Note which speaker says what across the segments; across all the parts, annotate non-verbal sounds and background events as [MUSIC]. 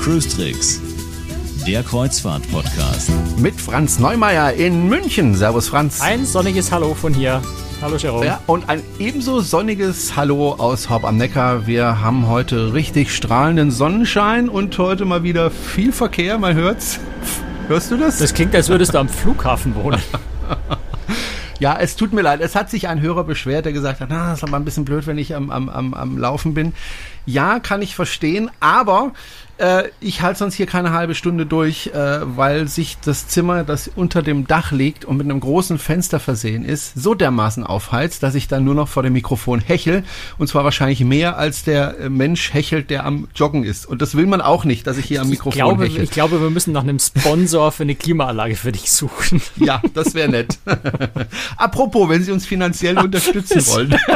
Speaker 1: Cruise Tricks, der Kreuzfahrt-Podcast.
Speaker 2: Mit Franz Neumeier in München. Servus, Franz.
Speaker 3: Ein sonniges Hallo von hier. Hallo, Jerome.
Speaker 2: Ja, und ein ebenso sonniges Hallo aus Haupt am Neckar. Wir haben heute richtig strahlenden Sonnenschein und heute mal wieder viel Verkehr. Man hört's. Hörst du das?
Speaker 3: Das klingt, als würdest du am Flughafen wohnen. [LAUGHS]
Speaker 2: Ja, es tut mir leid. Es hat sich ein Hörer beschwert, der gesagt hat, na, das ist aber ein bisschen blöd, wenn ich am, am, am, am Laufen bin. Ja, kann ich verstehen, aber äh, ich halte sonst hier keine halbe Stunde durch, äh, weil sich das Zimmer, das unter dem Dach liegt und mit einem großen Fenster versehen ist, so dermaßen aufheizt, dass ich dann nur noch vor dem Mikrofon hechel. Und zwar wahrscheinlich mehr, als der äh, Mensch hechelt, der am Joggen ist. Und das will man auch nicht, dass ich hier am Mikrofon
Speaker 3: ich glaube,
Speaker 2: hechel.
Speaker 3: Ich glaube, wir müssen nach einem Sponsor für eine Klimaanlage für dich suchen. [LAUGHS]
Speaker 2: Ja, das wäre nett. [LAUGHS] Apropos, wenn Sie uns finanziell unterstützen wollen. [LAUGHS]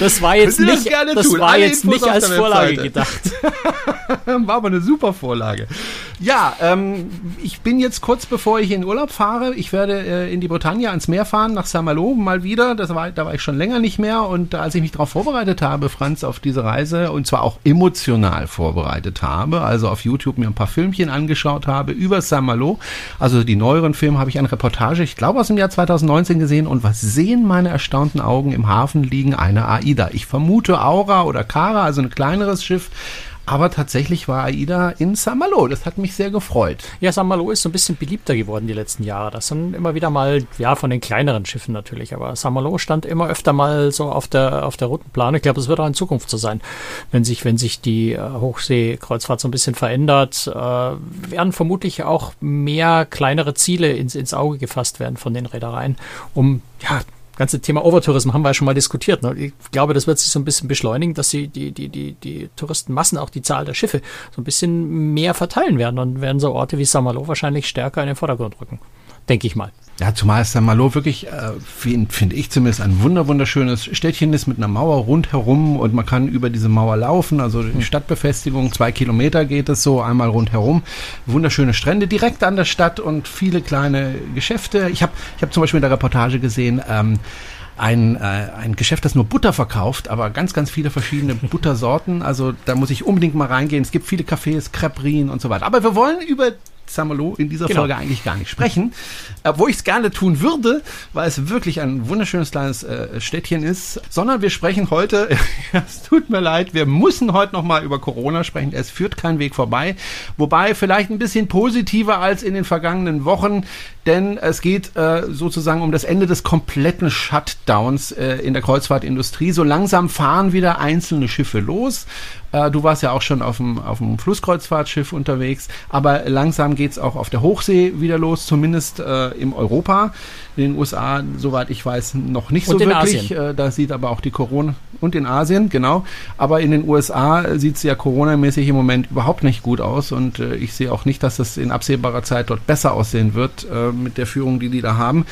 Speaker 3: Das war jetzt
Speaker 2: Können das
Speaker 3: nicht,
Speaker 2: gerne
Speaker 3: das
Speaker 2: tun.
Speaker 3: war
Speaker 2: Alle
Speaker 3: jetzt
Speaker 2: Infos
Speaker 3: nicht als Vorlage
Speaker 2: Webseite.
Speaker 3: Gedacht. [LAUGHS]
Speaker 2: War aber eine super Vorlage. Ja, ähm, ich bin jetzt kurz bevor ich in Urlaub fahre. Ich werde äh, in die Bretagne ans Meer fahren, nach Saint-Malo mal wieder. Das war, da war ich schon länger nicht mehr. Und als ich mich darauf vorbereitet habe, Franz, auf diese Reise, und zwar auch emotional vorbereitet habe, also auf YouTube mir ein paar Filmchen angeschaut habe über Saint-Malo, also die neueren Filme, habe ich eine Reportage, ich glaube aus dem Jahr 2019 gesehen. Und was sehen meine erstaunten Augen? Im Hafen liegen eine AIDA. Ich vermute Aura oder Cara, also ein kleineres Schiff. Aber tatsächlich war AIDA in Saint-Malo. Das hat mich sehr gefreut.
Speaker 3: Ja, San Malo ist so ein bisschen beliebter geworden die letzten Jahre. Das sind immer wieder mal, ja, von den kleineren Schiffen natürlich. Aber San Malo stand immer öfter mal so auf der, auf der roten Plane. Ich glaube, das wird auch in Zukunft so sein. Wenn sich, wenn sich die äh, Hochseekreuzfahrt so ein bisschen verändert, äh, werden vermutlich auch mehr kleinere Ziele ins, ins Auge gefasst werden von den Reedereien, um, ja, ganze Thema Overtourismus haben wir ja schon mal diskutiert. Ne? Ich glaube, das wird sich so ein bisschen beschleunigen, dass sie die, die, die, die Touristenmassen, auch die Zahl der Schiffe, so ein bisschen mehr verteilen werden und werden so Orte wie Saint-Malo wahrscheinlich stärker in den Vordergrund rücken. Denke ich mal.
Speaker 2: Ja, zumal Saint-Malo wirklich, äh, finde find ich zumindest, ein wunder wunderschönes Städtchen ist mit einer Mauer rundherum und man kann über diese Mauer laufen. Also die Stadtbefestigung, zwei Kilometer geht es so, einmal rundherum. Wunderschöne Strände direkt an der Stadt und viele kleine Geschäfte. Ich habe ich hab zum Beispiel in der Reportage gesehen, ähm, ein, äh, ein Geschäft, das nur Butter verkauft, aber ganz, ganz viele verschiedene [LAUGHS] Buttersorten. Also da muss ich unbedingt mal reingehen. Es gibt viele Cafés, Creperien und so weiter. Aber wir wollen über Saint-Malo in dieser
Speaker 3: Genau.
Speaker 2: Folge eigentlich gar nicht sprechen. Äh, wo ich es gerne tun würde, weil es wirklich ein wunderschönes kleines äh, Städtchen ist, sondern wir sprechen heute, [LAUGHS] es tut mir leid, wir müssen heute nochmal über Corona sprechen. Es führt kein Weg vorbei. Wobei vielleicht ein bisschen positiver als in den vergangenen Wochen, denn es geht äh, sozusagen um das Ende des kompletten Shutdowns äh, in der Kreuzfahrtindustrie. So langsam fahren wieder einzelne Schiffe los. Äh, du warst ja auch schon auf dem, auf dem Flusskreuzfahrtschiff unterwegs, aber langsam geht's auch auf der Hochsee wieder los, zumindest äh, im Europa. In den USA, soweit ich weiß, noch nicht
Speaker 3: Und
Speaker 2: so
Speaker 3: in
Speaker 2: wirklich.
Speaker 3: Asien.
Speaker 2: Äh, da sieht aber auch die Corona und in Asien, genau. Aber in den USA sieht's ja Corona-mäßig im Moment überhaupt nicht gut aus und äh, ich sehe auch nicht, dass es in absehbarer Zeit dort besser aussehen wird äh, mit der Führung, die die da haben.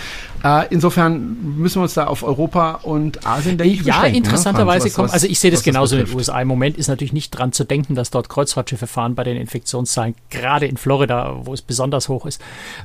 Speaker 2: Äh, insofern müssen wir uns da auf Europa und Asien, denke ich,
Speaker 3: Ja,
Speaker 2: ne,
Speaker 3: interessanterweise
Speaker 2: was-
Speaker 3: kommt, also ich sehe das genauso in den. USA. Im Moment ist natürlich nicht dran zu denken, dass dort Kreuzfahrtschiffe fahren bei den Infektionszahlen, gerade in Florida, wo es besonders hoch ist.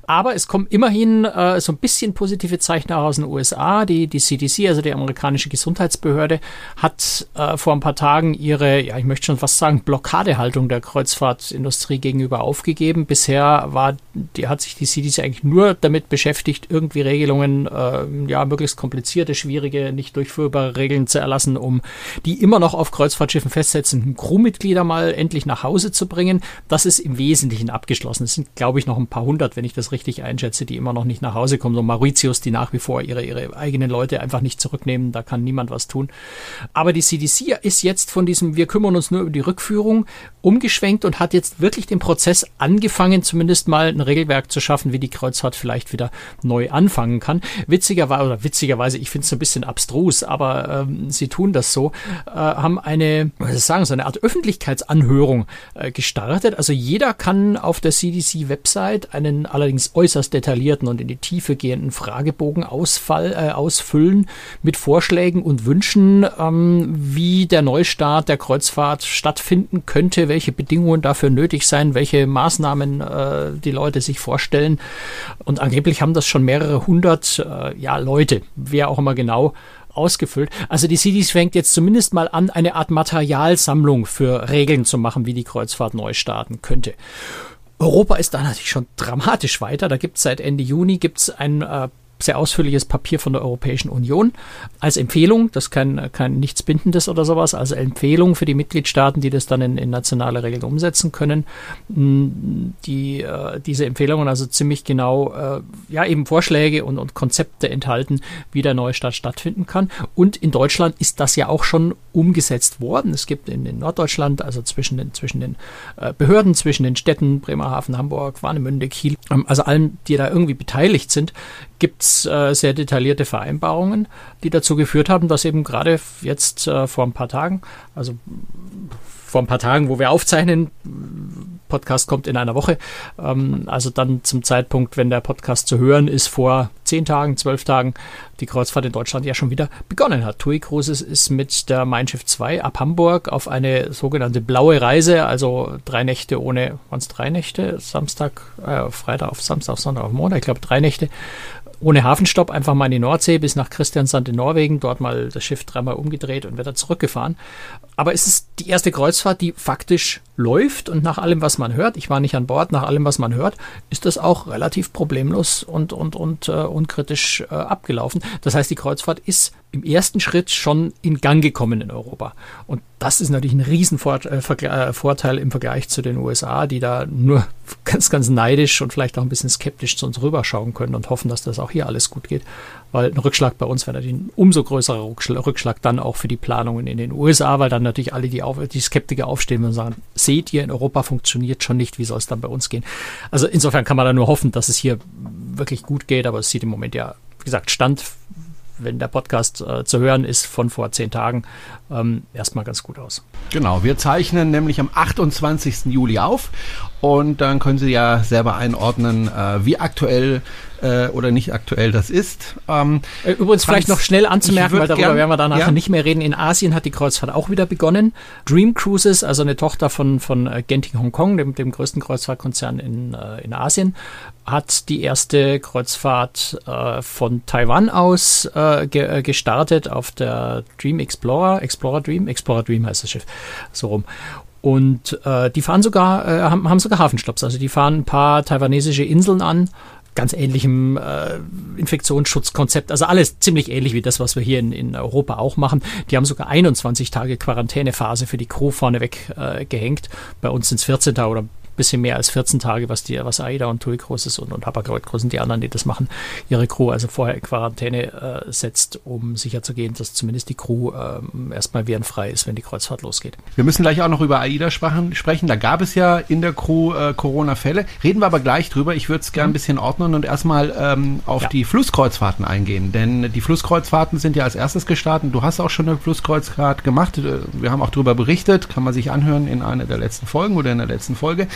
Speaker 3: Aber es kommen immerhin äh, so ein bisschen positive Zeichen auch aus den USA. Die, die CDC, also die amerikanische Gesundheitsbehörde, hat äh, vor ein paar Tagen ihre, ja, ich möchte schon fast sagen, Blockadehaltung der Kreuzfahrtindustrie gegenüber aufgegeben. Bisher war, die hat sich die CDC eigentlich nur damit beschäftigt, irgendwie Regelungen, äh, ja, möglichst komplizierte, schwierige, nicht durchführbare Regeln zu erlassen, um die immer noch auf Kreuzfahrtschiffen festsetzenden Crewmitglieder mal endlich nach Hause zu bringen. Das ist im Wesentlichen abgeschlossen. Es sind, glaube ich, noch ein paar hundert, wenn ich das richtig einschätze, die immer noch nicht nach Hause kommen. So Mauritius, die nach wie vor ihre, ihre eigenen Leute einfach nicht zurücknehmen. Da kann niemand was tun. Aber die CDC ist jetzt von diesem, wir kümmern uns nur über die Rückführung, umgeschwenkt und hat jetzt wirklich den Prozess angefangen, zumindest mal ein Regelwerk zu schaffen, wie die Kreuzfahrt vielleicht wieder neu anfangen kann. Witzigerweise, oder witzigerweise, ich finde es ein bisschen abstrus, aber ähm, sie tun das so, äh, haben eine, was soll ich sagen, so eine Art Öffentlichkeitsanhörung äh, gestartet. Also jeder kann auf der CDC-Website einen allerdings äußerst detaillierten und in die Tiefe gehenden Fragebogen ausfall, äh, ausfüllen mit Vorschlägen und Wünschen, ähm, wie der Neustart der Kreuzfahrt stattfinden könnte, welche Bedingungen dafür nötig sein, welche Maßnahmen äh, die Leute sich vorstellen. Und angeblich haben das schon mehrere hundert äh, ja, Leute, wer auch immer genau, ausgefüllt. Also die CDs fängt jetzt zumindest mal an, eine Art Materialsammlung für Regeln zu machen, wie die Kreuzfahrt neu starten könnte. Europa ist da natürlich schon dramatisch weiter. Da gibt es seit Ende Juni gibt's ein äh, sehr ausführliches Papier von der Europäischen Union als Empfehlung, das ist kein, kein nichts Bindendes oder sowas, als Empfehlung für die Mitgliedstaaten, die das dann in, in nationale Regeln umsetzen können. Mm, die, äh, diese Empfehlungen also ziemlich genau, äh, ja, eben Vorschläge und, und Konzepte enthalten, wie der Neustart stattfinden kann. Und in Deutschland ist das ja auch schon umgesetzt worden. Es gibt in, in Norddeutschland, also zwischen den, zwischen den äh, Behörden, zwischen den Städten Bremerhaven, Hamburg, Warnemünde, Kiel, ähm, also allen, die da irgendwie beteiligt sind, gibt äh, sehr detaillierte Vereinbarungen, die dazu geführt haben, dass eben gerade jetzt äh, vor ein paar Tagen, also vor ein paar Tagen, wo wir aufzeichnen, Podcast kommt in einer Woche, ähm, also dann zum Zeitpunkt, wenn der Podcast zu hören ist, vor zehn Tagen, zwölf Tagen, die Kreuzfahrt in Deutschland ja schon wieder begonnen hat. TUI Cruises ist mit der Mein Schiff 2 ab Hamburg auf eine sogenannte blaue Reise, also drei Nächte ohne, waren es drei Nächte? Samstag, äh, Freitag auf Samstag, Sonntag auf Montag, ich glaube drei Nächte ohne Hafenstopp einfach mal in die Nordsee bis nach Christiansand in Norwegen, dort mal das Schiff dreimal umgedreht und wieder zurückgefahren. Aber es ist die erste Kreuzfahrt, die faktisch läuft und nach allem, was man hört, ich war nicht an Bord, nach allem, was man hört, ist das auch relativ problemlos und, und, und äh, unkritisch äh, abgelaufen. Das heißt, die Kreuzfahrt ist im ersten Schritt schon in Gang gekommen in Europa. Und das ist natürlich ein Riesenvorteil äh, im Vergleich zu den USA, die da nur [LAUGHS] ganz, ganz neidisch und vielleicht auch ein bisschen skeptisch zu uns rüberschauen können und hoffen, dass das auch hier alles gut geht. Weil ein Rückschlag bei uns wäre natürlich ein umso größerer Rückschlag dann auch für die Planungen in den USA, weil dann natürlich alle die, auf, die Skeptiker aufstehen und sagen, seht ihr, in Europa funktioniert schon nicht, wie soll es dann bei uns gehen? Also insofern kann man da nur hoffen, dass es hier wirklich gut geht, aber es sieht im Moment ja, wie gesagt, Stand wenn der Podcast äh, zu hören ist von vor zehn Tagen, ähm, erstmal ganz gut aus.
Speaker 2: Genau, wir zeichnen nämlich am 28. Juli auf und dann können Sie ja selber einordnen, äh, wie aktuell äh, oder nicht aktuell das ist.
Speaker 3: Ähm, äh, Übrigens Franz, vielleicht noch schnell anzumerken, weil darüber gern, werden wir danach ja. nicht mehr reden. In Asien hat die Kreuzfahrt auch wieder begonnen. Dream Cruises, also eine Tochter von, von äh, Genting Hongkong, dem, dem größten Kreuzfahrtkonzern in, äh, in Asien, hat die erste Kreuzfahrt äh, von Taiwan aus äh, ge äh, gestartet auf der Dream Explorer, Explorer Dream, Explorer Dream heißt das Schiff, so rum. Und äh, die fahren sogar, äh, haben, haben sogar Hafenstopps. Also die fahren ein paar taiwanesische Inseln an ganz ähnlichem äh, Infektionsschutzkonzept. Also alles ziemlich ähnlich wie das, was wir hier in, in Europa auch machen. Die haben sogar 21 Tage Quarantänephase für die Crew vorneweg äh, gehängt. Bei uns sind es 14 Tage oder bisschen mehr als 14 Tage, was die, was AIDA und TUI Cruises und, und Hapag-Lloyd Cruises die anderen, die das machen, ihre Crew also vorher in Quarantäne äh, setzt, um sicherzugehen, dass zumindest die Crew äh, erstmal virenfrei ist, wenn die Kreuzfahrt losgeht.
Speaker 2: Wir müssen gleich auch noch über AIDA sprechen. Da gab es ja in der Crew äh, Corona-Fälle. Reden wir aber gleich drüber. Ich würde es gerne mhm. ein bisschen ordnen und erstmal ähm, auf ja. die Flusskreuzfahrten eingehen. Denn die Flusskreuzfahrten sind ja als erstes gestartet. Du hast auch schon eine Flusskreuzfahrt gemacht. Äh, wir haben auch darüber berichtet. Kann man sich anhören in einer der letzten Folgen oder in der letzten Folge.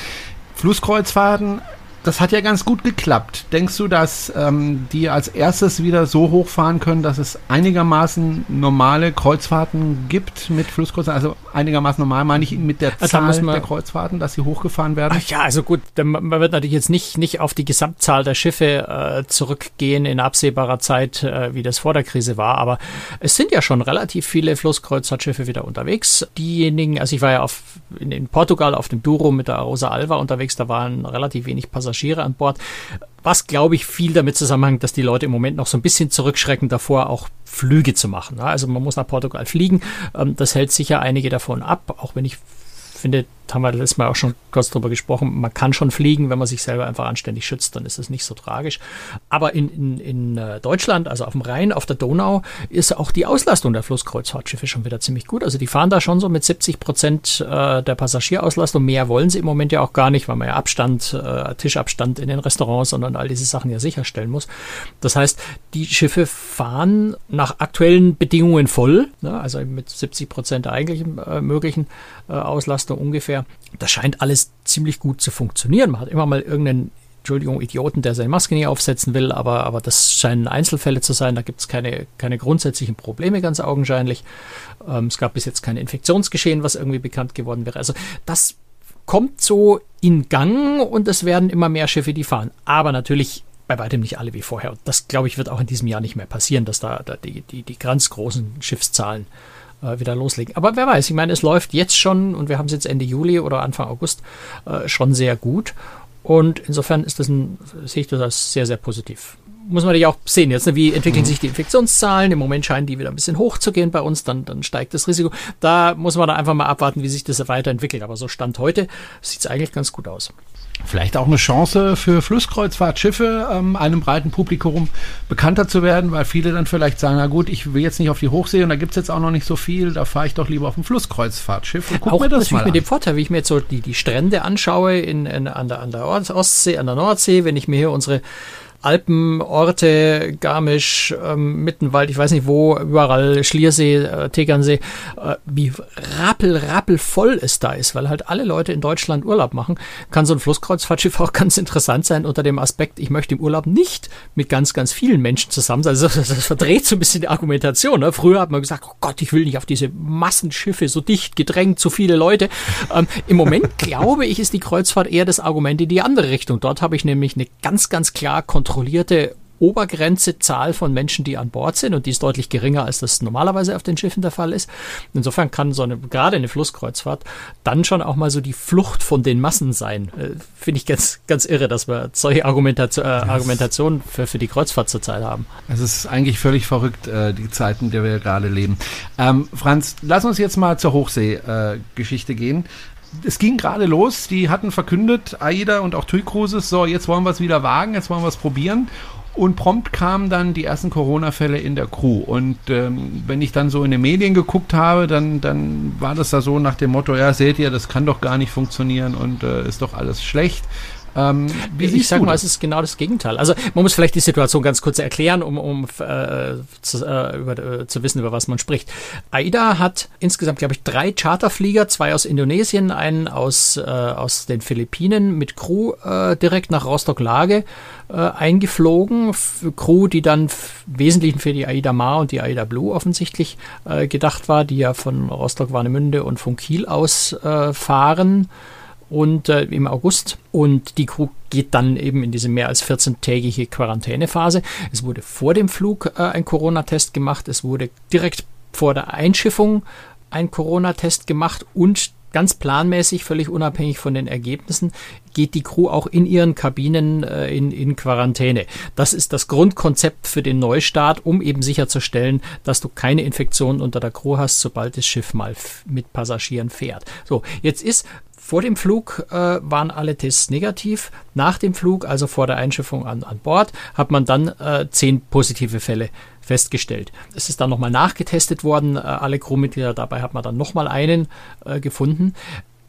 Speaker 2: Flusskreuzfahrten das hat ja ganz gut geklappt. Denkst du, dass ähm, die als erstes wieder so hochfahren können, dass es einigermaßen normale Kreuzfahrten gibt mit Flusskreuzfahrten? Also einigermaßen normal meine ich mit der also Zahl der Kreuzfahrten, dass sie hochgefahren werden?
Speaker 3: Ach ja, also gut, man wird natürlich jetzt nicht, nicht auf die Gesamtzahl der Schiffe äh, zurückgehen in absehbarer Zeit, äh, wie das vor der Krise war, aber es sind ja schon relativ viele Flusskreuzfahrtschiffe wieder unterwegs. Diejenigen, also ich war ja auf, in, in Portugal auf dem Douro mit der Rosa Alva unterwegs, da waren relativ wenig Passagiere Passagiere an Bord. Was, glaube ich, viel damit zusammenhängt, dass die Leute im Moment noch so ein bisschen zurückschrecken davor, auch Flüge zu machen. Also man muss nach Portugal fliegen. Ähm, das hält sicher einige davon ab, auch wenn ich finde, haben wir letztes Mal auch schon kurz drüber gesprochen. Man kann schon fliegen, wenn man sich selber einfach anständig schützt, dann ist es nicht so tragisch. Aber in, in, in äh, Deutschland, also auf dem Rhein, auf der Donau, ist auch die Auslastung der Flusskreuzfahrtschiffe schon wieder ziemlich gut. Also die fahren da schon so mit 70 Prozent äh, der Passagierauslastung. Mehr wollen sie im Moment ja auch gar nicht, weil man ja Abstand, äh, Tischabstand in den Restaurants und all diese Sachen ja sicherstellen muss. Das heißt, die Schiffe fahren nach aktuellen Bedingungen voll, ne, also mit 70 Prozent der eigentlichen möglichen Auslastung ungefähr. Das scheint alles ziemlich gut zu funktionieren. Man hat immer mal irgendeinen Entschuldigung, Idioten, der seine Maske nicht aufsetzen will, aber, aber das scheinen Einzelfälle zu sein. Da gibt es keine, keine grundsätzlichen Probleme, ganz augenscheinlich. Ähm, es gab bis jetzt kein Infektionsgeschehen, was irgendwie bekannt geworden wäre. Also das kommt so in Gang und es werden immer mehr Schiffe, die fahren. Aber natürlich bei weitem nicht alle wie vorher. Und das, glaube ich, wird auch in diesem Jahr nicht mehr passieren, dass da, da die, die, die ganz großen Schiffszahlen äh, wieder loslegen. Aber wer weiß, ich meine, es läuft jetzt schon und wir haben es jetzt Ende Juli oder Anfang August äh, schon sehr gut. Und insofern ist das ein, sehe ich das als sehr, sehr positiv. Muss man ja auch sehen jetzt, ne? wie entwickeln mhm. sich die Infektionszahlen. Im Moment scheinen die wieder ein bisschen hoch zu gehen bei uns, dann, dann steigt das Risiko. Da muss man da einfach mal abwarten, wie sich das weiterentwickelt. Aber so Stand heute sieht es eigentlich ganz gut aus.
Speaker 2: Vielleicht auch eine Chance für Flusskreuzfahrtschiffe, ähm, einem breiten Publikum bekannter zu werden, weil viele dann vielleicht sagen, na gut, ich will jetzt nicht auf die Hochsee und da gibt es jetzt auch noch nicht so viel, da fahre ich doch lieber auf ein Flusskreuzfahrtschiff
Speaker 3: und guck auch mir das mal an. mit dem Vorteil, wie ich mir jetzt so die, die Strände anschaue in, in, an, der, an der Ostsee, an der Nordsee, wenn ich mir hier unsere Alpenorte, Garmisch, ähm, Mittenwald, ich weiß nicht wo, überall, Schliersee, äh, Tegernsee, äh, wie rappel, rappel voll es da ist, weil halt alle Leute in Deutschland Urlaub machen, kann so ein Flusskreuzfahrtschiff [LAUGHS] auch ganz interessant sein unter dem Aspekt, ich möchte im Urlaub nicht mit ganz, ganz vielen Menschen zusammen sein. Also [LAUGHS] das, verdreht so ein bisschen die Argumentation. Ne? Früher hat man gesagt, oh Gott, ich will nicht auf diese Massenschiffe, so dicht gedrängt, so viele Leute. Ähm, Im Moment [LAUGHS] glaube ich, ist die Kreuzfahrt eher das Argument in die andere Richtung. Dort habe ich nämlich eine ganz, ganz klar kontrollierte kontrollierte Obergrenze Zahl von Menschen, die an Bord sind und die ist deutlich geringer, als das normalerweise auf den Schiffen der Fall ist. Insofern kann so eine, gerade eine Flusskreuzfahrt dann schon auch mal so die Flucht von den Massen sein. Äh, Finde ich ganz, ganz irre, dass wir solche Argumentation, äh, Argumentationen für, für die Kreuzfahrt zurzeit haben.
Speaker 2: Es ist eigentlich völlig verrückt, äh, die Zeiten, in der wir gerade leben. Ähm, Franz, lass uns jetzt mal zur Hochsee-Geschichte gehen es ging gerade los, die hatten verkündet, AIDA und auch TUI Cruises, so, jetzt wollen wir es wieder wagen, jetzt wollen wir es probieren. Und prompt kamen dann die ersten Corona-Fälle in der Crew. Und ähm, wenn ich dann so in den Medien geguckt habe, dann, dann war das da so nach dem Motto, ja, seht ihr, das kann doch gar nicht funktionieren und äh, ist doch alles schlecht.
Speaker 3: Ähm, ich sage mal, es ist genau das Gegenteil. Also man muss vielleicht die Situation ganz kurz erklären, um, um äh, zu, äh, über, äh, zu wissen, über was man spricht. AIDA hat insgesamt, glaube ich, drei Charterflieger, zwei aus Indonesien, einen aus, äh, aus den Philippinen mit Crew äh, direkt nach Rostock-Lage äh, eingeflogen. Crew, die dann wesentlich für die AIDA Mar und die AIDA Blue offensichtlich gedacht war, die ja von Rostock-Warnemünde und von Kiel aus fahren und äh, im August. Und die Crew geht dann eben in diese mehr als 14-tägige Quarantänephase. Es wurde vor dem Flug äh, ein Corona-Test gemacht. Es wurde direkt vor der Einschiffung ein Corona-Test gemacht und ganz planmäßig, völlig unabhängig von den Ergebnissen, geht die Crew auch in ihren Kabinen äh, in, in Quarantäne. Das ist das Grundkonzept für den Neustart, um eben sicherzustellen, dass du keine Infektionen unter der Crew hast, sobald das Schiff mal mit Passagieren fährt. So, jetzt ist vor dem Flug äh, waren alle Tests negativ. Nach dem Flug, also vor der Einschiffung an, an Bord, hat man dann äh, zehn positive Fälle festgestellt. Es ist dann nochmal nachgetestet worden. Äh, alle Crewmitglieder dabei hat man dann nochmal einen äh, gefunden.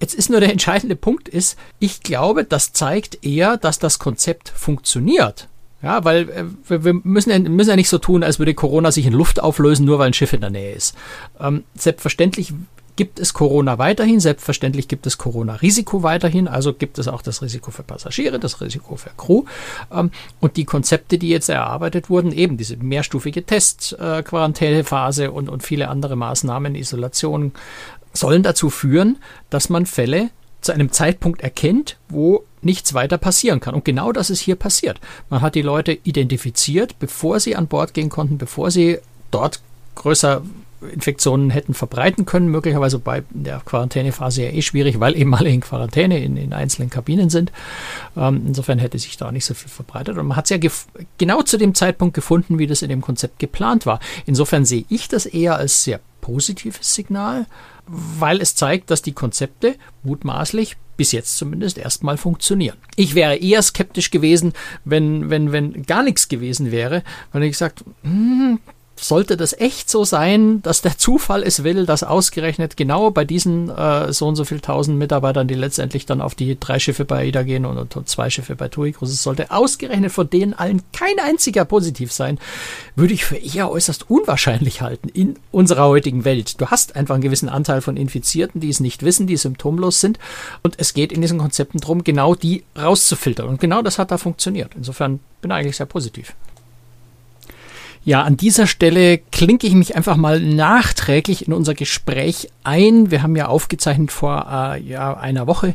Speaker 3: Jetzt ist nur der [LAUGHS] entscheidende Punkt ist, ich glaube, das zeigt eher, dass das Konzept funktioniert. Ja, weil äh, wir müssen ja, müssen ja nicht so tun, als würde Corona sich in Luft auflösen, nur weil ein Schiff in der Nähe ist. Ähm, selbstverständlich gibt es Corona weiterhin. Selbstverständlich gibt es Corona-Risiko weiterhin. Also gibt es auch das Risiko für Passagiere, das Risiko für Crew. Ähm, und die Konzepte, die jetzt erarbeitet wurden, eben diese mehrstufige Test, äh, Quarantänephase und, und viele andere Maßnahmen, Isolation, sollen dazu führen, dass man Fälle zu einem Zeitpunkt erkennt, wo nichts weiter passieren kann. Und genau das ist hier passiert. Man hat die Leute identifiziert, bevor sie an Bord gehen konnten, bevor sie dort größer Infektionen hätten verbreiten können, möglicherweise bei der Quarantänephase ja eh schwierig, weil eben alle in Quarantäne in, in einzelnen Kabinen sind. Ähm, insofern hätte sich da nicht so viel verbreitet. Und man hat es ja genau zu dem Zeitpunkt gefunden, wie das in dem Konzept geplant war. Insofern sehe ich das eher als sehr positives Signal, weil es zeigt, dass die Konzepte mutmaßlich bis jetzt zumindest erstmal funktionieren. Ich wäre eher skeptisch gewesen, wenn, wenn, wenn gar nichts gewesen wäre, weil ich gesagt, hm, sollte das echt so sein, dass der Zufall es will, dass ausgerechnet genau bei diesen äh, so und so viel tausend Mitarbeitern, die letztendlich dann auf die drei Schiffe bei AIDA gehen und, und zwei Schiffe bei TUI Cruises, sollte ausgerechnet von denen allen kein einziger positiv sein, würde ich für eher äußerst unwahrscheinlich halten in unserer heutigen Welt. Du hast einfach einen gewissen Anteil von Infizierten, die es nicht wissen, die symptomlos sind und es geht in diesen Konzepten darum, genau die rauszufiltern und genau das hat da funktioniert. Insofern bin ich eigentlich sehr positiv. Ja, an dieser Stelle klinke ich mich einfach mal nachträglich in unser Gespräch ein. Wir haben ja aufgezeichnet vor äh, ja, einer Woche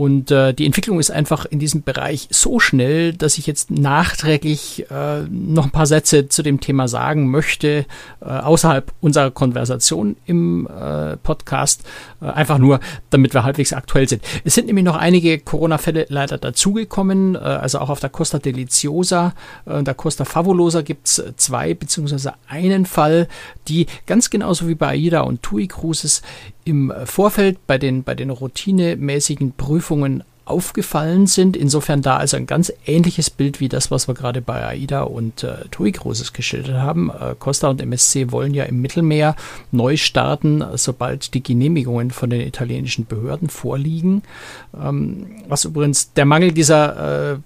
Speaker 3: und äh, die Entwicklung ist einfach in diesem Bereich so schnell, dass ich jetzt nachträglich äh, noch ein paar Sätze zu dem Thema sagen möchte, äh, außerhalb unserer Konversation im äh, Podcast, äh, einfach nur, damit wir halbwegs aktuell sind. Es sind nämlich noch einige Corona-Fälle leider dazugekommen, äh, also auch auf der Costa Deliciosa und der Costa Favolosa gibt es zwei beziehungsweise einen Fall, die ganz genauso wie bei AIDA und TUI Cruises im Vorfeld bei den, bei den routinemäßigen Prüfungen aufgefallen sind. Insofern da also ein ganz ähnliches Bild wie das, was wir gerade bei AIDA und äh, TUI Cruises geschildert haben. Äh, Costa und MSC wollen ja im Mittelmeer neu starten, sobald die Genehmigungen von den italienischen Behörden vorliegen. Ähm, was übrigens der Mangel dieser äh,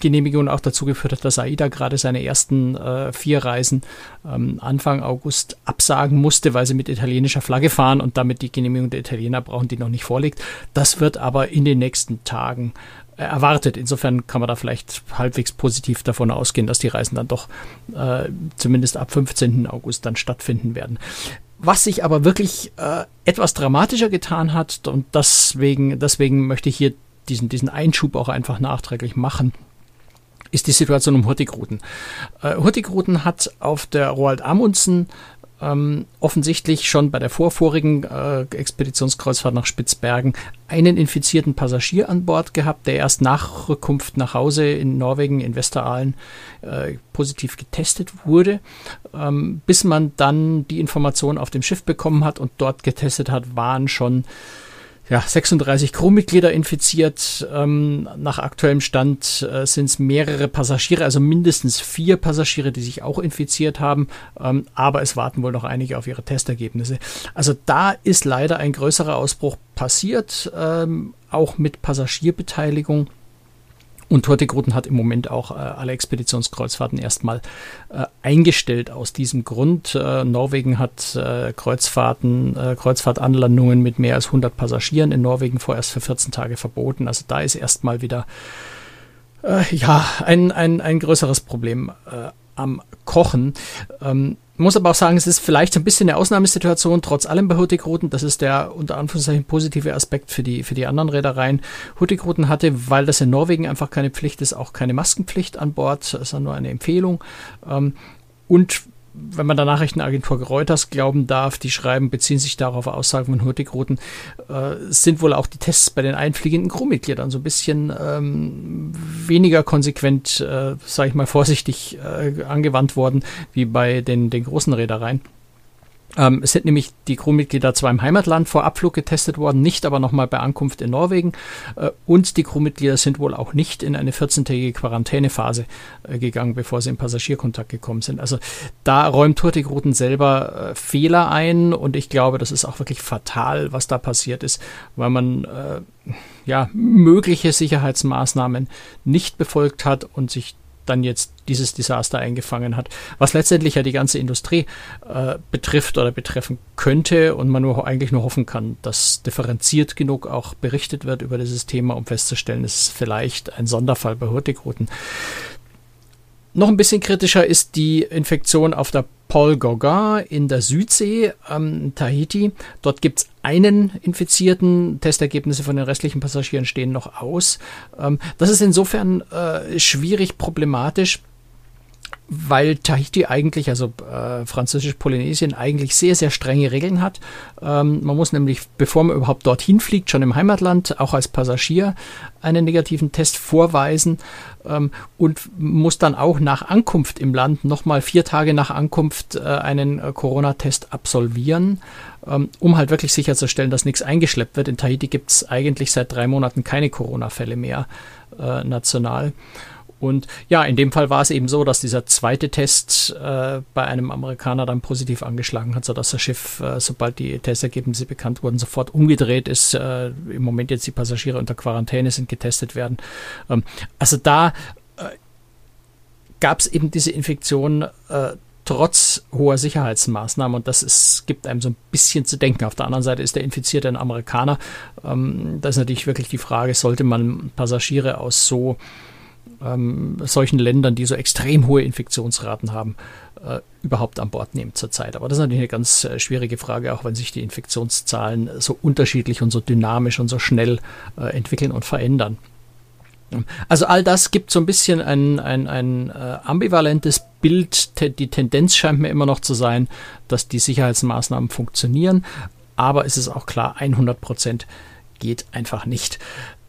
Speaker 3: Genehmigung auch dazu geführt hat, dass AIDA gerade seine ersten äh, vier Reisen ähm, Anfang August absagen musste, weil sie mit italienischer Flagge fahren und damit die Genehmigung der Italiener brauchen, die noch nicht vorliegt. Das wird aber in den nächsten Tagen äh, erwartet. Insofern kann man da vielleicht halbwegs positiv davon ausgehen, dass die Reisen dann doch äh, zumindest ab 15. August dann stattfinden werden. Was sich aber wirklich äh, etwas dramatischer getan hat und deswegen, deswegen möchte ich hier diesen, diesen Einschub auch einfach nachträglich machen ist die Situation um Hurtigruten. Äh, Hurtigruten hat auf der Roald Amundsen ähm, offensichtlich schon bei der vorvorigen äh, Expeditionskreuzfahrt nach Spitzbergen einen infizierten Passagier an Bord gehabt, der erst nach Rückkunft nach Hause in Norwegen, in Westeraalen, äh, positiv getestet wurde. Ähm, bis man dann die Information auf dem Schiff bekommen hat und dort getestet hat, waren schon ja, 36 Crewmitglieder infiziert. Ähm, nach aktuellem Stand äh, sind es mehrere Passagiere, also mindestens vier Passagiere, die sich auch infiziert haben. Ähm, aber es warten wohl noch einige auf ihre Testergebnisse. Also da ist leider ein größerer Ausbruch passiert, ähm, auch mit Passagierbeteiligung. Und Hurtigruten hat im Moment auch äh, alle Expeditionskreuzfahrten erstmal äh, eingestellt aus diesem Grund. Äh, Norwegen hat äh, Kreuzfahrten, äh, Kreuzfahrtanlandungen mit mehr als 100 Passagieren in Norwegen vorerst für 14 Tage verboten. Also da ist erstmal wieder äh, ja ein, ein, ein größeres Problem am Kochen. Ähm, muss aber auch sagen, es ist vielleicht ein bisschen eine Ausnahmesituation, trotz allem bei Hurtigruten. Das ist der unter Anführungszeichen positive Aspekt für die, für die anderen Reedereien. Hurtigruten hatte, weil das in Norwegen einfach keine Pflicht ist, auch keine Maskenpflicht an Bord, Das ist nur eine Empfehlung. Ähm, und wenn man der Nachrichtenagentur Reuters glauben darf, die schreiben, beziehen sich darauf Aussagen von Hurtigruten, äh, sind wohl auch die Tests bei den einfliegenden Crewmitgliedern so ein bisschen ähm, weniger konsequent, äh, sage ich mal vorsichtig, äh, angewandt worden wie bei den, den großen Reedereien. Ähm, es sind nämlich die Crewmitglieder zwar im Heimatland vor Abflug getestet worden, nicht aber nochmal bei Ankunft in Norwegen. Äh, und die Crewmitglieder sind wohl auch nicht in eine 14-tägige Quarantänephase äh, gegangen, bevor sie in Passagierkontakt gekommen sind. Also da räumt Hurtigruten selber äh, Fehler ein und ich glaube, das ist auch wirklich fatal, was da passiert ist, weil man äh, ja mögliche Sicherheitsmaßnahmen nicht befolgt hat und sich dann jetzt dieses Desaster eingefangen hat, was letztendlich ja die ganze Industrie äh, betrifft oder betreffen könnte und man nur eigentlich nur hoffen kann, dass differenziert genug auch berichtet wird über dieses Thema, um festzustellen, es ist vielleicht ein Sonderfall bei Hurtigruten. Noch ein bisschen kritischer ist die Infektion auf der Paul Gauguin in der Südsee, ähm, Tahiti. Dort gibt es einen Infizierten. Testergebnisse von den restlichen Passagieren stehen noch aus. Ähm, das ist insofern äh, schwierig problematisch, weil Tahiti eigentlich, also äh, französisch-Polynesien, eigentlich sehr, sehr strenge Regeln hat. Ähm, man muss nämlich, bevor man überhaupt dorthin fliegt, schon im Heimatland, auch als Passagier, einen negativen Test vorweisen ähm, und muss dann auch nach Ankunft im Land nochmal vier Tage nach Ankunft äh, einen äh, Corona-Test absolvieren, ähm, um halt wirklich sicherzustellen, dass nichts eingeschleppt wird. In Tahiti gibt es eigentlich seit drei Monaten keine Corona-Fälle mehr äh, national. Und ja, in dem Fall war es eben so, dass dieser zweite Test äh, bei einem Amerikaner dann positiv angeschlagen hat, sodass das Schiff, äh, sobald die Testergebnisse bekannt wurden, sofort umgedreht ist. Äh, Im Moment jetzt die Passagiere unter Quarantäne sind, getestet werden. Ähm, also da äh, gab es eben diese Infektion äh, trotz hoher Sicherheitsmaßnahmen und das ist, gibt einem so ein bisschen zu denken. Auf der anderen Seite ist der Infizierte ein Amerikaner. Ähm, da ist natürlich wirklich die Frage, sollte man Passagiere aus so ähm, solchen Ländern, die so extrem hohe Infektionsraten haben, äh, überhaupt an Bord nehmen zurzeit. Aber das ist natürlich eine ganz äh, schwierige Frage, auch wenn sich die Infektionszahlen so unterschiedlich und so dynamisch und so schnell äh, entwickeln und verändern. Also all das gibt so ein bisschen ein, ein, ein äh, ambivalentes Bild. Die Tendenz scheint mir immer noch zu sein, dass die Sicherheitsmaßnahmen funktionieren, aber es ist auch klar, 100 Prozent geht einfach nicht.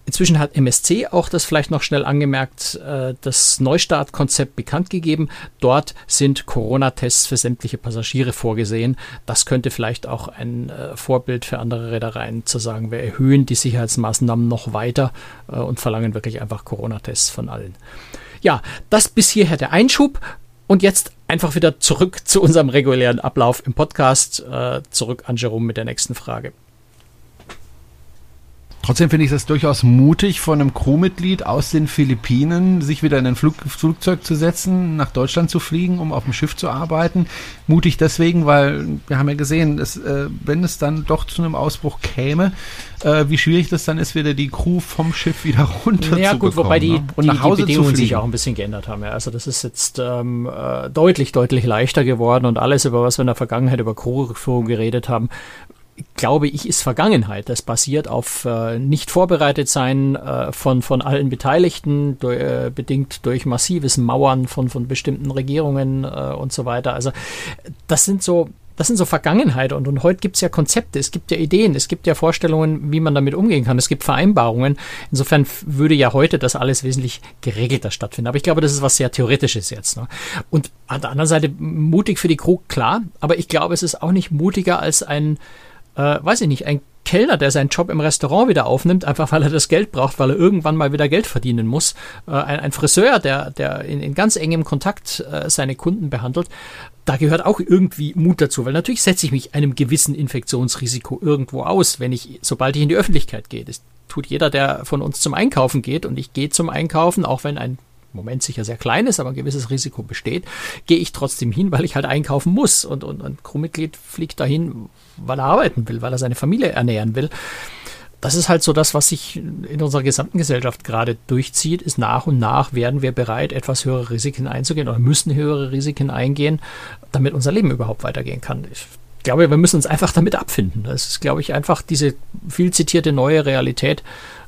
Speaker 3: Inzwischen hat MSC auch das vielleicht noch schnell angemerkt, äh, das Neustartkonzept bekannt gegeben. Dort sind Corona-Tests für sämtliche Passagiere vorgesehen. Das könnte vielleicht auch ein äh, Vorbild für andere Reedereien zu sagen, wir erhöhen die Sicherheitsmaßnahmen noch weiter äh, und verlangen wirklich einfach Corona-Tests von allen. Ja, das bis hierher der Einschub. Und jetzt einfach wieder zurück zu unserem regulären Ablauf im Podcast. zurück an Jerome mit der nächsten Frage.
Speaker 2: Trotzdem finde ich das durchaus mutig von einem Crewmitglied aus den Philippinen, sich wieder in ein Flug Flugzeug zu setzen, nach Deutschland zu fliegen, um auf dem Schiff zu arbeiten. Mutig deswegen, weil wir haben ja gesehen, dass, äh, wenn es dann doch zu einem Ausbruch käme, äh, wie schwierig das dann ist, wieder die Crew vom Schiff wieder [LAUGHS] runter ja, zu gut, bekommen,
Speaker 3: wobei die, ne? und die, nach Hause die Bedingungen sich auch ein bisschen geändert haben. Ja. Also das ist jetzt ähm, äh, deutlich, deutlich leichter geworden und alles, über was wir in der Vergangenheit über Crewführung geredet haben, glaube ich, ist Vergangenheit. Das basiert auf äh, nicht vorbereitet sein äh, von, von allen Beteiligten, durch, äh, bedingt durch massives Mauern von, von bestimmten Regierungen äh, und so weiter. Also das sind so, das sind so Vergangenheit und, und heute gibt es ja Konzepte, es gibt ja Ideen, es gibt ja Vorstellungen, wie man damit umgehen kann, es gibt Vereinbarungen. Insofern würde ja heute das alles wesentlich geregelter stattfinden. Aber ich glaube, das ist was sehr Theoretisches jetzt. Ne? Und an der anderen Seite mutig für die Crew, klar, aber ich glaube, es ist auch nicht mutiger als ein äh, weiß ich nicht, ein Kellner, der seinen Job im Restaurant wieder aufnimmt, einfach weil er das Geld braucht, weil er irgendwann mal wieder Geld verdienen muss. Äh, ein, ein, Friseur, der, der in, in ganz engem Kontakt äh, seine Kunden behandelt, da gehört auch irgendwie Mut dazu, weil natürlich setze ich mich einem gewissen Infektionsrisiko irgendwo aus, wenn ich, sobald ich in die Öffentlichkeit gehe. Das tut jeder, der von uns zum Einkaufen geht und ich gehe zum Einkaufen, auch wenn ein Moment sicher sehr klein ist, aber ein gewisses Risiko besteht, gehe ich trotzdem hin, weil ich halt einkaufen muss. Und, und ein Crewmitglied fliegt dahin, weil er arbeiten will, weil er seine Familie ernähren will. Das ist halt so das, was sich in unserer gesamten Gesellschaft gerade durchzieht, ist nach und nach werden wir bereit, etwas höhere Risiken einzugehen oder müssen höhere Risiken eingehen, damit unser Leben überhaupt weitergehen kann. Ich glaube, wir müssen uns einfach damit abfinden. Das ist, glaube ich, einfach diese viel zitierte neue Realität,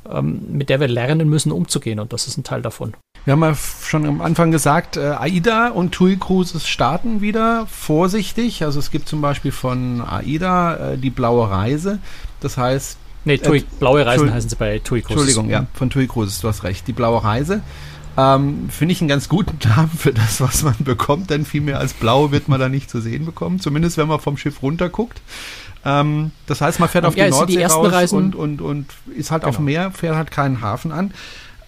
Speaker 3: ähm, mit der wir lernen müssen, umzugehen. Und das ist ein Teil davon.
Speaker 2: Wir haben ja schon am Anfang gesagt, äh, AIDA und TUI Cruises starten wieder vorsichtig. Also es gibt zum Beispiel von AIDA äh, die blaue Reise. Das heißt.
Speaker 3: Nee, TUI, äh, blaue Reisen Tui, heißen sie bei TUI
Speaker 2: Cruises. Entschuldigung, ja, von TUI Cruises, du hast recht. Die blaue Reise. Ähm, Finde ich einen ganz guten [LAUGHS] Namen für das, was man bekommt, denn viel mehr als blau wird man da nicht zu sehen bekommen. Zumindest wenn man vom Schiff runterguckt. Ähm, das heißt, man fährt auf ja, die Nordsee die raus und, und, und ist halt genau. auf dem Meer, fährt halt keinen Hafen an.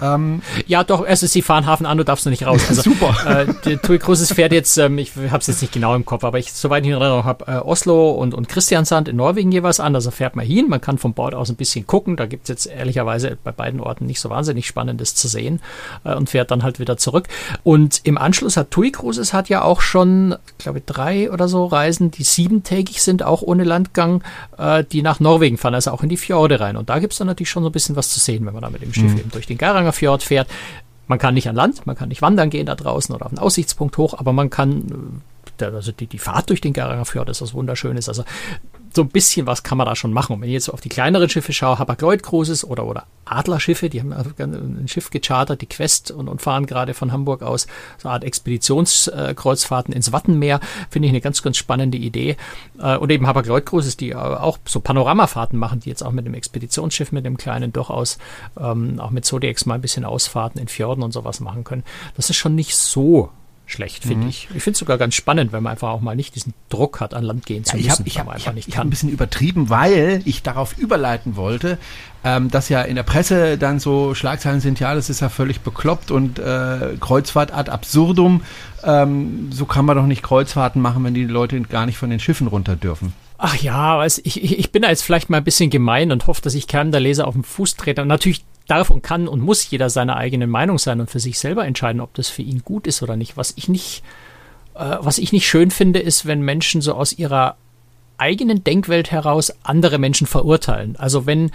Speaker 3: Ähm, ja, doch, es ist, sie fahren Hafen an, du darfst noch nicht raus. [LAUGHS] Also, Super. Äh, TUI Cruises fährt jetzt, ähm, ich habe es jetzt nicht genau im Kopf, aber ich, soweit ich in Erinnerung habe, äh, Oslo und, und Christiansand in Norwegen jeweils an. Also fährt man hin, man kann vom Bord aus ein bisschen gucken. Da gibt es jetzt ehrlicherweise bei beiden Orten nicht so wahnsinnig Spannendes zu sehen äh, und fährt dann halt wieder zurück. Und im Anschluss hat TUI Cruises hat ja auch schon, glaube ich, drei oder so Reisen, die siebentägig sind, auch ohne Landgang, äh, die nach Norwegen fahren, also auch in die Fjorde rein. Und da gibt es dann natürlich schon so ein bisschen was zu sehen, wenn man da mit dem Schiff mhm. eben durch den Garanger Fjord fährt. Man kann nicht an Land, man kann nicht wandern gehen da draußen oder auf einen Aussichtspunkt hoch, aber man kann, äh, also die, die Fahrt durch den Garanger Fjord ist was Wunderschönes. Also so ein bisschen was kann man da schon machen. Und wenn ich jetzt auf die kleineren Schiffe schaue, Hapag-Lloyd-Cruises oder, oder Adlerschiffe, die haben ein Schiff gechartert, die Quest, und, und fahren gerade von Hamburg aus so eine Art Expeditionskreuzfahrten ins Wattenmeer. Finde ich eine ganz, ganz spannende Idee. Äh, und eben Hapag-Lloyd-Cruises, die auch so Panoramafahrten machen, die jetzt auch mit dem Expeditionsschiff, mit dem kleinen durchaus ähm, auch mit Zodiacs mal ein bisschen Ausfahrten in Fjorden und sowas machen können. Das ist schon nicht so schlecht, finde mhm. ich. Ich finde es sogar ganz spannend, wenn man einfach auch mal nicht diesen Druck hat, an Land gehen zu
Speaker 2: ja, müssen. Ich habe ich hab, ich hab, hab ein bisschen übertrieben, weil ich darauf überleiten wollte, ähm, dass ja in der Presse dann so Schlagzeilen sind, ja, das ist ja völlig bekloppt und äh, Kreuzfahrt ad absurdum. Ähm, so kann man doch nicht Kreuzfahrten machen, wenn die Leute gar nicht von den Schiffen runter dürfen.
Speaker 3: Ach ja, ich, ich, ich bin da jetzt vielleicht mal ein bisschen gemein und hoffe, dass ich keinem der Leser auf den Fuß trete. Und natürlich darf und kann und muss jeder seine eigene Meinung sein und für sich selber entscheiden, ob das für ihn gut ist oder nicht. Was ich nicht, äh, was ich nicht schön finde, ist, wenn Menschen so aus ihrer eigenen Denkwelt heraus andere Menschen verurteilen. Also wenn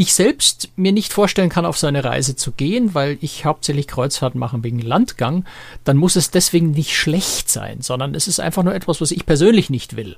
Speaker 3: ich selbst mir nicht vorstellen kann, auf so eine Reise zu gehen, weil ich hauptsächlich Kreuzfahrt mache wegen Landgang, dann muss es deswegen nicht schlecht sein, sondern es ist einfach nur etwas, was ich persönlich nicht will.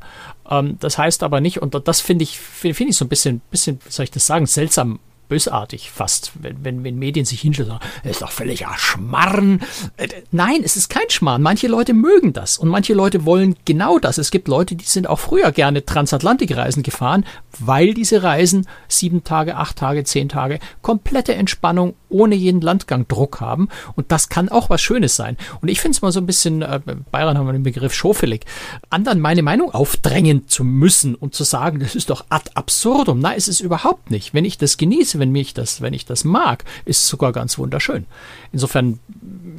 Speaker 3: Ähm, das heißt aber nicht, und das finde ich, finde ich so ein bisschen, bisschen, wie soll ich das sagen, seltsam bösartig fast, wenn, wenn, wenn Medien sich hinstellen und sagen, das ist doch völliger Schmarrn. Äh, nein, es ist kein Schmarrn. Manche Leute mögen das und manche Leute wollen genau das. Es gibt Leute, die sind auch früher gerne Transatlantikreisen gefahren, weil diese Reisen sieben Tage, acht Tage, zehn Tage komplette Entspannung ohne jeden Landgang Druck haben. Und das kann auch was Schönes sein. Und ich finde es mal so ein bisschen, äh, Bayern haben wir den Begriff schofelig, anderen meine Meinung aufdrängen zu müssen und zu sagen, das ist doch ad absurdum. Nein, es ist überhaupt nicht. Wenn ich das genieße, wenn mich das, wenn ich das mag, ist sogar ganz wunderschön. Insofern,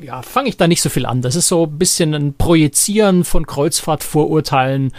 Speaker 3: ja, fange ich da nicht so viel an. Das ist so ein bisschen ein Projizieren von Kreuzfahrtvorurteilen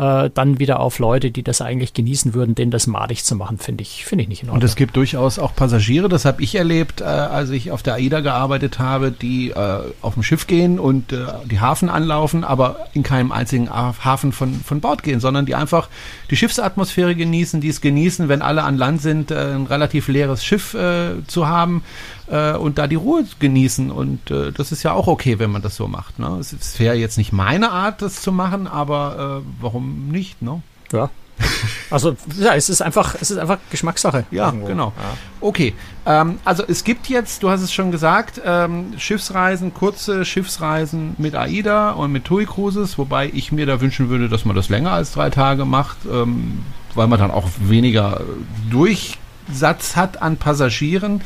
Speaker 3: äh, dann wieder auf Leute, die das eigentlich genießen würden, denen das madig zu machen, finde ich, finde ich nicht in
Speaker 2: Ordnung. Und es gibt durchaus auch Passagiere, das habe ich erlebt, äh, als ich auf der AIDA gearbeitet habe, die äh, auf dem Schiff gehen und äh, die Hafen anlaufen, aber in keinem einzigen Hafen von, von Bord gehen, sondern die einfach die Schiffsatmosphäre genießen, die es genießen, wenn alle an Land sind, äh, ein relativ leeres Schiff äh, zu haben äh, und da die Ruhe genießen. Und äh, das ist ja auch okay, wenn man das so macht. Ne? Es wäre jetzt nicht meine Art, das zu machen, aber äh, warum nicht? Ne?
Speaker 3: Ja. Also ja, es ist einfach, es ist einfach Geschmackssache.
Speaker 2: Ja, irgendwo. genau. Ja. Okay, ähm, also es gibt jetzt, du hast es schon gesagt, ähm, Schiffsreisen, kurze Schiffsreisen mit AIDA und mit TUI Cruises, wobei ich mir da wünschen würde, dass man das länger als drei Tage macht, ähm, weil man dann auch weniger Durchsatz hat an Passagieren.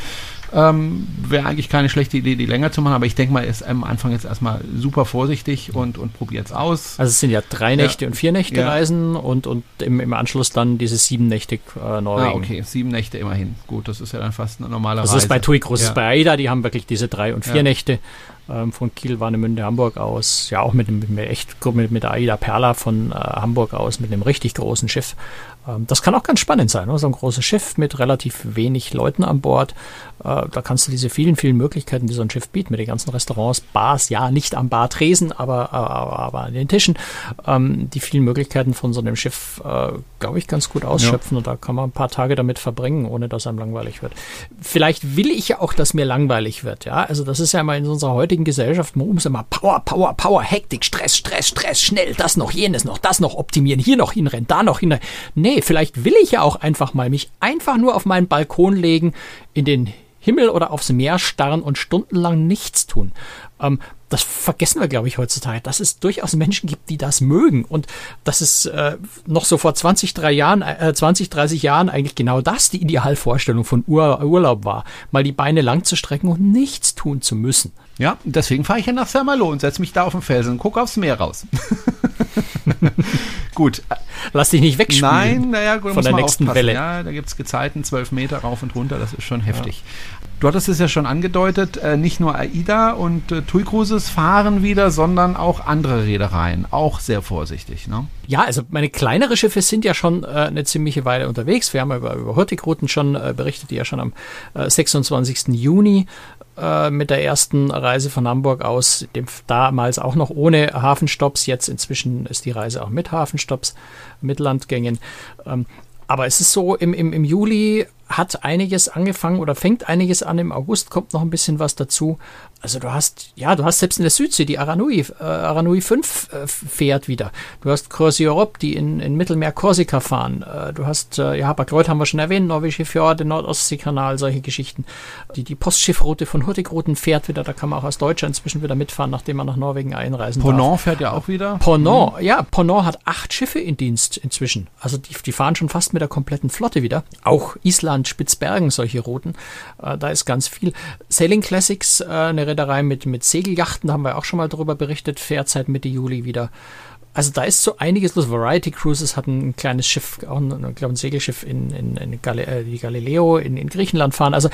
Speaker 2: Ähm, Wäre eigentlich keine schlechte Idee, die länger zu machen, aber ich denke mal, ist am Anfang jetzt erstmal super vorsichtig und, und probiert es aus.
Speaker 3: Also es sind ja drei Nächte ja. und vier Nächte ja. Reisen und, und im, im Anschluss dann diese sieben Nächte äh, Norwegen. Ah,
Speaker 2: okay, sieben Nächte immerhin. Gut, das ist ja dann fast eine normale das
Speaker 3: Reise. Das ist bei TUI Groß, ja. bei AIDA, die haben wirklich diese drei und vier Nächte ähm, von Kiel, Warnemünde, Hamburg aus. Ja, auch mit, mit, mit echt mit, mit der AIDA Perla von äh, Hamburg aus, mit einem richtig großen Schiff. Ähm, das kann auch ganz spannend sein, ne? so ein großes Schiff mit relativ wenig Leuten an Bord. Äh, da kannst du diese vielen, vielen Möglichkeiten, die so ein Schiff bietet, mit den ganzen Restaurants, Bars, ja, nicht am Bartresen, aber, aber, aber an den Tischen, ähm, die vielen Möglichkeiten von so einem Schiff, äh, glaube ich, ganz gut ausschöpfen. Ja. Und da kann man ein paar Tage damit verbringen, ohne dass einem langweilig wird. Vielleicht will ich ja auch, dass mir langweilig wird, ja. Also das ist ja mal in unserer heutigen Gesellschaft, man muss immer Power, Power, Power, Hektik, Stress, Stress, Stress, schnell, das noch, jenes noch, das noch optimieren, hier noch hinrennen, da noch hinrennen. Nee, vielleicht will ich ja auch einfach mal mich einfach nur auf meinen Balkon legen, in den Himmel oder aufs Meer starren und stundenlang nichts tun. Ähm, das vergessen wir, glaube ich, heutzutage, dass es durchaus Menschen gibt, die das mögen und dass es äh, noch so vor 20, 3 Jahren, äh, 20, 30 Jahren eigentlich genau das die Idealvorstellung von Ur Urlaub war, mal die Beine lang zu strecken und nichts tun zu müssen.
Speaker 2: Ja, deswegen fahre ich ja nach Saint-Malo und setze mich da auf den Felsen und gucke aufs Meer raus. [LAUGHS] [LAUGHS] gut.
Speaker 3: Lass dich nicht wegspülen.
Speaker 2: Nein, naja, gut, von der nächsten aufpassen. Welle. Ja, da gibt es Gezeiten, zwölf Meter rauf und runter, das ist schon heftig. Ja. Du hattest es ja schon angedeutet, äh, nicht nur AIDA und äh, TUI Cruises fahren wieder, sondern auch andere Reedereien. Auch sehr vorsichtig, ne?
Speaker 3: Ja, also meine kleinere Schiffe sind ja schon äh, eine ziemliche Weile unterwegs. Wir haben ja über, über Hurtigruten schon berichtet, die ja schon am äh, 26. Juni äh, mit der ersten Reise von Hamburg aus, dem, damals auch noch ohne Hafenstopps, jetzt inzwischen ist die Reise auch mit Hafenstopps, mit Landgängen. Ähm, aber es ist so, im, im, im Juli hat einiges angefangen oder fängt einiges an. Im August kommt noch ein bisschen was dazu. Also du hast, ja, du hast selbst in der Südsee die Aranui, äh, Aranui 5 äh, fährt wieder. Du hast Croisi Europe, die in, in Mittelmeer Korsika fahren. Äh, du hast, äh, ja, Bagreuth haben wir schon erwähnt, norwegische Fjorde, Nordostseekanal, solche Geschichten. Die, die Postschiffroute von Hurtigruten fährt wieder, da kann man auch aus Deutschland inzwischen wieder mitfahren, nachdem man nach Norwegen einreisen
Speaker 2: Ponant darf. fährt ja auch wieder.
Speaker 3: Ponant, mhm. ja, Ponant hat acht Schiffe in Dienst inzwischen. Also die, die fahren schon fast mit der kompletten Flotte wieder. Auch Island, Spitzbergen, solche Routen. Äh, da ist ganz viel. Sailing Classics, äh, eine Reederei mit, mit Segeljachten, haben wir auch schon mal darüber berichtet, fährt seit Mitte Juli wieder. Also da ist so einiges los. Variety Cruises hat ein kleines Schiff, auch ein, ich glaube ein Segelschiff in, in, in Gal äh, die Galileo in, in Griechenland fahren. Also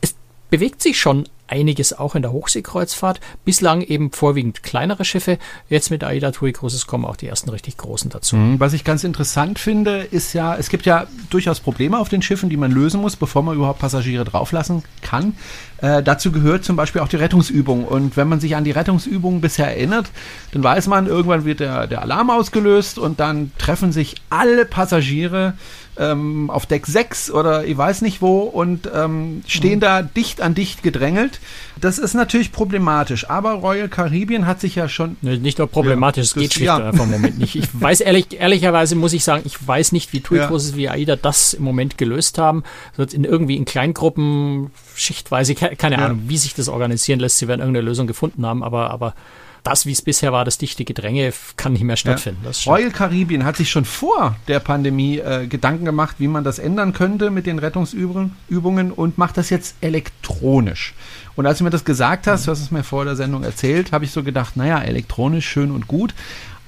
Speaker 3: es bewegt sich schon einiges auch in der Hochseekreuzfahrt. Bislang eben vorwiegend kleinere Schiffe. Jetzt mit AIDA TUI Cruises kommen auch die ersten richtig großen dazu.
Speaker 2: Mhm. Was ich ganz interessant finde, ist ja, es gibt ja durchaus Probleme auf den Schiffen, die man lösen muss, bevor man überhaupt Passagiere drauflassen kann. Äh, dazu gehört zum Beispiel auch die Rettungsübung. Und wenn man sich an die Rettungsübung bisher erinnert, dann weiß man, irgendwann wird der, der Alarm ausgelöst und dann treffen sich alle Passagiere ähm, auf Deck 6 oder ich weiß nicht wo und ähm, stehen mhm. da dicht an dicht gedrängelt. Das ist natürlich problematisch, aber Royal Caribbean hat sich ja schon.
Speaker 3: Nicht nur problematisch, ja, es geht schlicht ja. einfach im Moment nicht. Ich weiß ehrlich, ehrlicherweise muss ich sagen, ich weiß nicht, wie [LAUGHS] TUI Cruises wie AIDA das im Moment gelöst haben. in irgendwie in Kleingruppen, schichtweise, keine Ahnung, wie sich das organisieren lässt. Sie werden irgendeine Lösung gefunden haben, aber, aber das, wie es bisher war, das dichte Gedränge, kann nicht mehr stattfinden. Ja.
Speaker 2: Royal Caribbean hat sich schon vor der Pandemie äh, Gedanken gemacht, wie man das ändern könnte mit den Rettungsübungen und macht das jetzt elektronisch. Und als du mir das gesagt hast, mhm. du hast es mir vor der Sendung erzählt, habe ich so gedacht, naja, elektronisch schön und gut.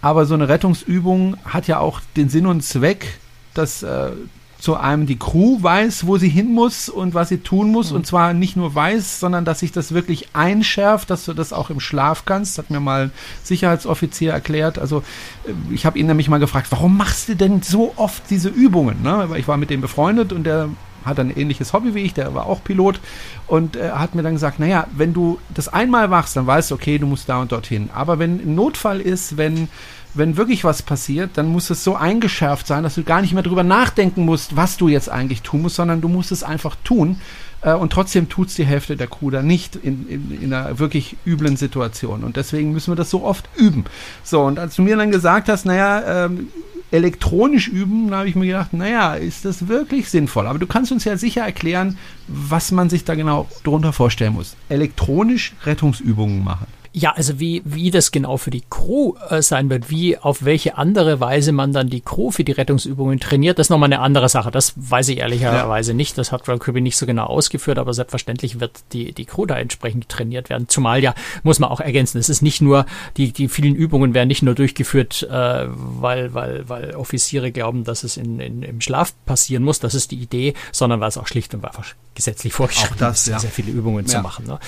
Speaker 2: Aber so eine Rettungsübung hat ja auch den Sinn und Zweck, dass äh, zu einem die Crew weiß, wo sie hin muss und was sie tun muss. Mhm. Und zwar nicht nur weiß, sondern dass sich das wirklich einschärft, dass du das auch im Schlaf kannst. Das hat mir mal ein Sicherheitsoffizier erklärt. Also äh, ich habe ihn nämlich mal gefragt, warum machst du denn so oft diese Übungen? Ne? Ich war mit dem befreundet und der hat ein ähnliches Hobby wie ich, der war auch Pilot und er hat mir dann gesagt, naja, wenn du das einmal machst, dann weißt du, okay, du musst da und dorthin. Aber wenn ein Notfall ist, wenn wenn wirklich was passiert, dann muss es so eingeschärft sein, dass du gar nicht mehr drüber nachdenken musst, was du jetzt eigentlich tun musst, sondern du musst es einfach tun. Äh, und trotzdem tut es die Hälfte der Crew dann nicht in, in, in, einer wirklich üblen Situation. Und deswegen müssen wir das so oft üben. So, und als du mir dann gesagt hast, naja, ähm, elektronisch üben, da habe ich mir gedacht, naja, ist das wirklich sinnvoll? Aber du kannst uns ja sicher erklären, was man sich da genau darunter vorstellen muss. Elektronisch Rettungsübungen machen.
Speaker 3: Ja, also wie, wie das genau für die Crew äh, sein wird, wie auf welche andere Weise man dann die Crew für die Rettungsübungen trainiert, das ist nochmal eine andere Sache. Das weiß ich ehrlicherweise ja. nicht. Das hat Royal Caribbean nicht so genau ausgeführt, aber selbstverständlich wird die, die Crew da entsprechend trainiert werden. Zumal ja, muss man auch ergänzen, es ist nicht nur, die, die vielen Übungen werden nicht nur durchgeführt, äh, weil, weil, weil Offiziere glauben, dass es in, in, im Schlaf passieren muss. Das ist die Idee, sondern weil es auch schlicht und einfach gesetzlich vorgeschrieben ist, sehr viele Übungen ja. zu machen. Ne?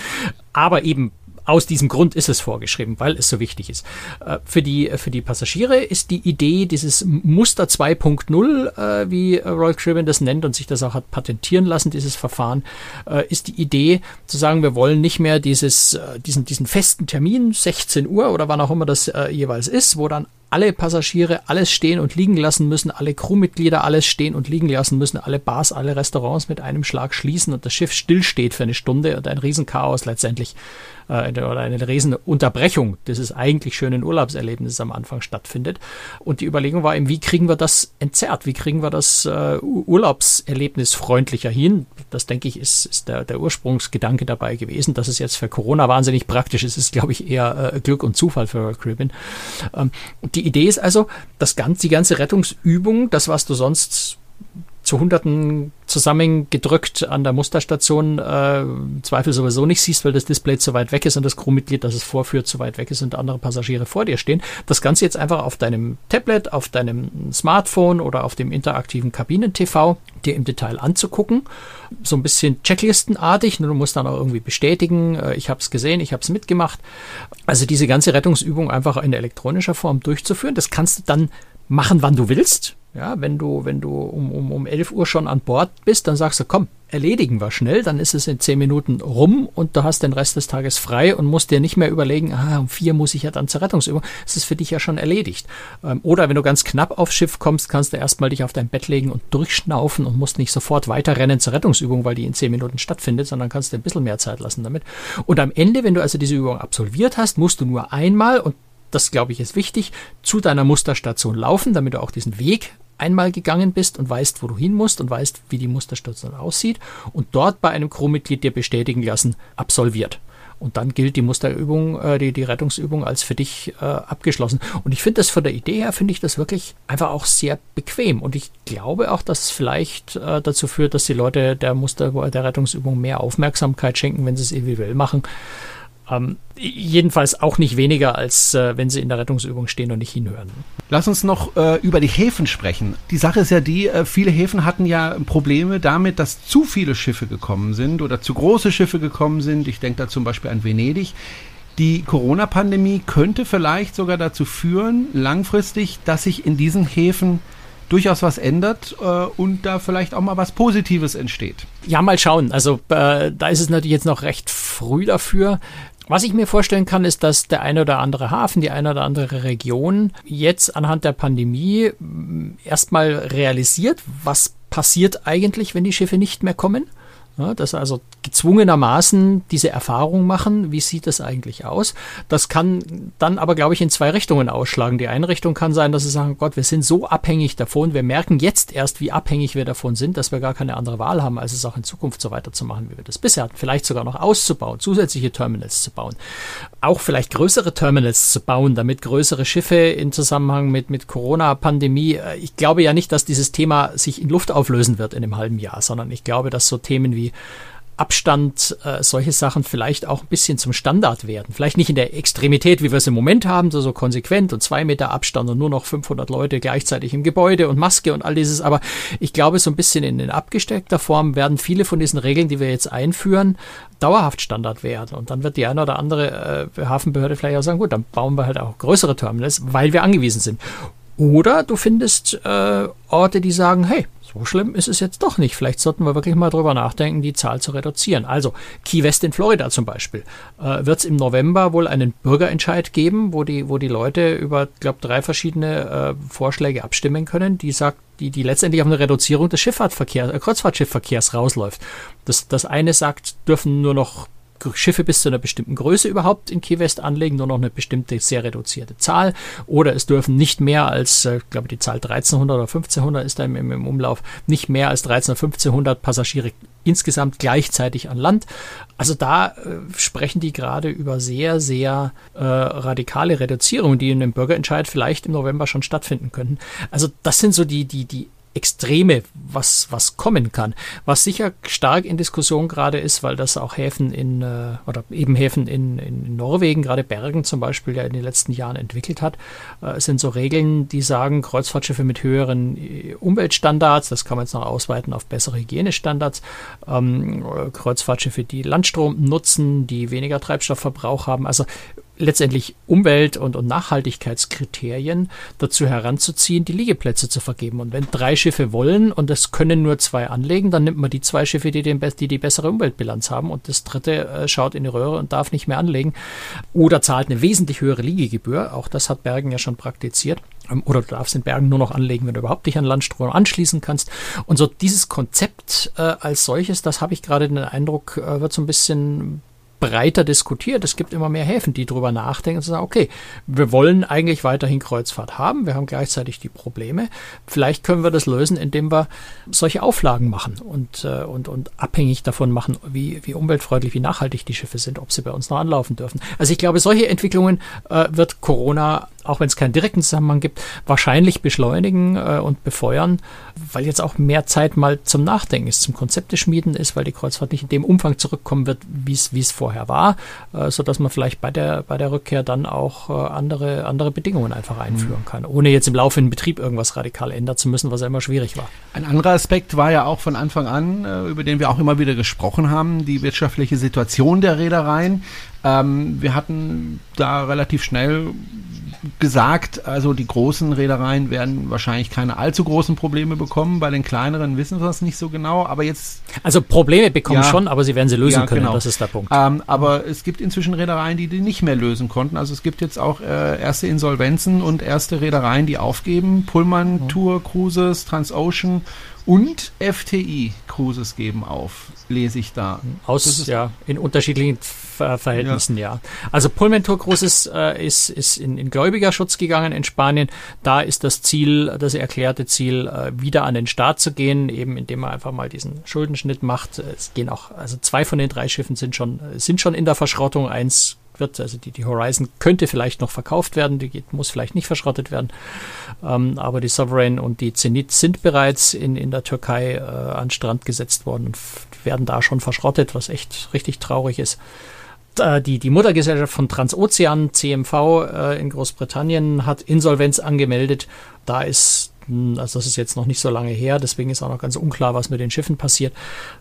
Speaker 3: Aber eben aus diesem Grund ist es vorgeschrieben, weil es so wichtig ist. Äh, für, die, für die Passagiere ist die Idee dieses Muster 2.0, äh, wie Royal Caribbean das nennt und sich das auch hat patentieren lassen, dieses Verfahren, äh, ist die Idee zu sagen, wir wollen nicht mehr dieses, diesen, diesen festen Termin, 16 Uhr oder wann auch immer das jeweils ist, wo dann alle Passagiere alles stehen und liegen lassen müssen, alle Crewmitglieder alles stehen und liegen lassen müssen, alle Bars, alle Restaurants mit einem Schlag schließen und das Schiff stillsteht für eine Stunde und ein Riesenchaos letztendlich äh, oder eine Riesenunterbrechung dieses eigentlich schönen Urlaubserlebnisses am Anfang stattfindet. Und die Überlegung war eben, wie kriegen wir das entzerrt? Wie kriegen wir das äh, Urlaubserlebnis freundlicher hin? Das denke ich, ist, ist der, der Ursprungsgedanke dabei gewesen. Dass es jetzt für Corona wahnsinnig praktisch ist, ist, glaube ich, eher äh, Glück und Zufall für Caribbean. Ähm, die Idee ist also, das ganze, die ganze Rettungsübung, das, was du sonst zu Hunderten zusammengedrückt an der Musterstation äh, Zweifel sowieso nicht siehst, weil das Display zu weit weg ist und das Crewmitglied, das es vorführt, zu weit weg ist und andere Passagiere vor dir stehen. Das Ganze jetzt einfach auf deinem Tablet, auf deinem Smartphone oder auf dem interaktiven Kabinen-TV dir im Detail anzugucken. So ein bisschen Checklistenartig. Du musst dann auch irgendwie bestätigen, äh, ich habe es gesehen, ich habe es mitgemacht. Also diese ganze Rettungsübung einfach in elektronischer Form durchzuführen. Das kannst du dann machen, wann du willst. Ja, wenn du, wenn du um, um, um 11 Uhr schon an Bord bist, dann sagst du, komm, erledigen wir schnell, dann ist es in zehn Minuten rum und du hast den Rest des Tages frei und musst dir nicht mehr überlegen, ah, um vier muss ich ja dann zur Rettungsübung. Es ist für dich ja schon erledigt. Ähm, oder wenn du ganz knapp aufs Schiff kommst, kannst du erstmal dich auf dein Bett legen und durchschnaufen und musst nicht sofort weiterrennen zur Rettungsübung, weil die in zehn Minuten stattfindet, sondern kannst dir ein bisschen mehr Zeit lassen damit. Und am Ende, wenn du also diese Übung absolviert hast, musst du nur einmal und das glaube ich ist wichtig, zu deiner Musterstation laufen, damit du auch diesen Weg einmal gegangen bist und weißt, wo du hin musst und weißt, wie die Musterstation aussieht und dort bei einem Crewmitglied dir bestätigen lassen, absolviert. Und dann gilt die Musterübung, äh, die, die Rettungsübung als für dich äh, abgeschlossen. Und ich finde das von der Idee her, finde ich das wirklich einfach auch sehr bequem. Und ich glaube auch, dass es vielleicht äh, dazu führt, dass die Leute der Muster, der Rettungsübung mehr Aufmerksamkeit schenken, wenn sie es individuell machen. Ähm, jedenfalls auch nicht weniger, als äh, wenn sie in der Rettungsübung stehen und nicht hinhören.
Speaker 2: Lass uns noch äh, über die Häfen sprechen. Die Sache ist ja die, äh, viele Häfen hatten ja Probleme damit, dass zu viele Schiffe gekommen sind oder zu große Schiffe gekommen sind. Ich denke da zum Beispiel an Venedig. Die Corona-Pandemie könnte vielleicht sogar dazu führen, langfristig, dass sich in diesen Häfen durchaus was ändert äh, und da vielleicht auch mal was Positives entsteht.
Speaker 3: Ja, mal schauen. Also äh, da ist es natürlich jetzt noch recht früh dafür. Was ich mir vorstellen kann, ist, dass der eine oder andere Hafen, die eine oder andere Region jetzt anhand der Pandemie mm, erstmal realisiert, was passiert eigentlich, wenn die Schiffe nicht mehr kommen ja, dass also gezwungenermaßen diese Erfahrung machen, wie sieht das eigentlich aus. Das kann dann aber, glaube ich, in zwei Richtungen ausschlagen. Die eine Richtung kann sein, dass sie sagen, Gott, wir sind so abhängig davon, wir merken jetzt erst, wie abhängig wir davon sind, dass wir gar keine andere Wahl haben, als es auch in Zukunft so weiterzumachen, wie wir das bisher hatten. Vielleicht sogar noch auszubauen, zusätzliche Terminals zu bauen. Auch vielleicht größere Terminals zu bauen, damit größere Schiffe in Zusammenhang mit, mit Corona-Pandemie. Äh, ich glaube ja nicht, dass dieses Thema sich in Luft auflösen wird in einem halben Jahr, sondern ich glaube, dass so Themen wie Abstand, äh, solche Sachen vielleicht auch ein bisschen zum Standard werden. Vielleicht nicht in der Extremität, wie wir es im Moment haben, so, so konsequent und zwei Meter Abstand und nur noch 500 Leute gleichzeitig im Gebäude und Maske und all dieses. Aber ich glaube, so ein bisschen in, in abgesteckter Form werden viele von diesen Regeln, die wir jetzt einführen, dauerhaft Standard werden. Und dann wird die eine oder andere äh, Hafenbehörde vielleicht auch sagen, gut, dann bauen wir halt auch größere Terminals, weil wir angewiesen sind. Oder du findest äh, Orte, die sagen, hey, so schlimm ist es jetzt doch nicht. Vielleicht sollten wir wirklich mal drüber nachdenken, die Zahl zu reduzieren. Also Key West in Florida zum Beispiel äh, wird es im November wohl einen Bürgerentscheid geben, wo die, wo die Leute über, glaube drei verschiedene äh, Vorschläge abstimmen können, die sagt, die, die letztendlich auf eine Reduzierung des Schifffahrtverkehrs, äh, Kreuzfahrtschiffverkehrs rausläuft. Das, das eine sagt, dürfen nur noch Schiffe bis zu einer bestimmten Größe überhaupt in Key West anlegen, nur noch eine bestimmte sehr reduzierte Zahl. Oder es dürfen nicht mehr als, äh, ich glaube, die Zahl 1300 oder 1500 ist da im, im Umlauf, nicht mehr als 1300 oder 1500 Passagiere insgesamt gleichzeitig an Land. Also da äh, sprechen die gerade über sehr, sehr äh, radikale Reduzierungen, die in dem Bürgerentscheid vielleicht im November schon stattfinden könnten. Also das sind so die, die, die Extreme, was, was kommen kann. Was sicher stark in Diskussion gerade ist, weil das auch Häfen in, äh, oder eben Häfen in, in Norwegen, gerade Bergen zum Beispiel, ja in den letzten Jahren entwickelt hat, äh, sind so Regeln, die sagen, Kreuzfahrtschiffe mit höheren äh, Umweltstandards, das kann man jetzt noch ausweiten auf bessere Hygienestandards, ähm, Kreuzfahrtschiffe, die Landstrom nutzen, die weniger Treibstoffverbrauch haben, also letztendlich Umwelt- und, und Nachhaltigkeitskriterien dazu heranzuziehen, die Liegeplätze zu vergeben. Und wenn drei Schiffe wollen und es können nur zwei anlegen, dann nimmt man die zwei Schiffe, die, den, die die bessere Umweltbilanz haben und das dritte äh, schaut in die Röhre und darf nicht mehr anlegen oder zahlt eine wesentlich höhere Liegegebühr. Auch das hat Bergen ja schon praktiziert ähm, oder du darfst in Bergen nur noch anlegen, wenn du überhaupt nicht an Landstrom anschließen kannst. Und so dieses Konzept äh, als solches, das habe ich gerade den Eindruck, äh, wird so ein bisschen breiter diskutiert. Es gibt immer mehr Häfen, die darüber nachdenken und sagen, okay, wir wollen eigentlich weiterhin Kreuzfahrt haben, wir haben gleichzeitig die Probleme. Vielleicht können wir das lösen, indem wir solche Auflagen machen und, äh, und, und abhängig davon machen, wie, wie umweltfreundlich, wie nachhaltig die Schiffe sind, ob sie bei uns noch anlaufen dürfen. Also ich glaube, solche Entwicklungen äh, wird Corona auch wenn es keinen direkten Zusammenhang gibt, wahrscheinlich beschleunigen äh, und befeuern, weil jetzt auch mehr Zeit mal zum Nachdenken ist, zum Konzepte schmieden ist, weil die Kreuzfahrt nicht in dem Umfang zurückkommen wird, wie es vorher war, äh, sodass man vielleicht bei der, bei der Rückkehr dann auch äh, andere, andere Bedingungen einfach einführen mhm. kann, ohne jetzt im laufenden Betrieb irgendwas radikal ändern zu müssen, was ja immer schwierig war.
Speaker 2: Ein anderer Aspekt war ja auch von Anfang an, äh, über den wir auch immer wieder gesprochen haben, die wirtschaftliche Situation der Reedereien. Ähm, wir hatten da relativ schnell gesagt, also die großen Reedereien werden wahrscheinlich keine allzu großen Probleme bekommen. Bei den kleineren wissen wir das nicht so genau, aber jetzt.
Speaker 3: Also Probleme bekommen ja, schon, aber sie werden sie lösen ja, können. Genau. Das ist der Punkt.
Speaker 2: Ähm, aber es gibt inzwischen Reedereien, die die nicht mehr lösen konnten. Also es gibt jetzt auch äh, erste Insolvenzen und erste Reedereien, die aufgeben. Pullman, mhm. Tour, Cruises, Transocean und FTI Cruises geben auf, lese ich da.
Speaker 3: Aus, ja, in unterschiedlichen Ver Verhältnissen, ja. ja. Also Pullman Tour Cruises äh, ist, ist in, in Gläubigerschutz gegangen in Spanien. Da ist das Ziel, das erklärte Ziel, äh, wieder an den Start zu gehen, eben indem man einfach mal diesen Schuldenschnitt macht. Es gehen auch, also zwei von den drei Schiffen sind schon, sind schon in der Verschrottung. Eins wird. Also die, die Horizon könnte vielleicht noch verkauft werden, die geht, muss vielleicht nicht verschrottet werden. Ähm, aber die Sovereign und die Zenit sind bereits in, in der Türkei äh, an Strand gesetzt worden und werden da schon verschrottet, was echt richtig traurig ist. Die, die Muttergesellschaft von Transozean, CMV äh, in Großbritannien, hat Insolvenz angemeldet. Da ist also das ist jetzt noch nicht so lange her, deswegen ist auch noch ganz unklar, was mit den Schiffen passiert.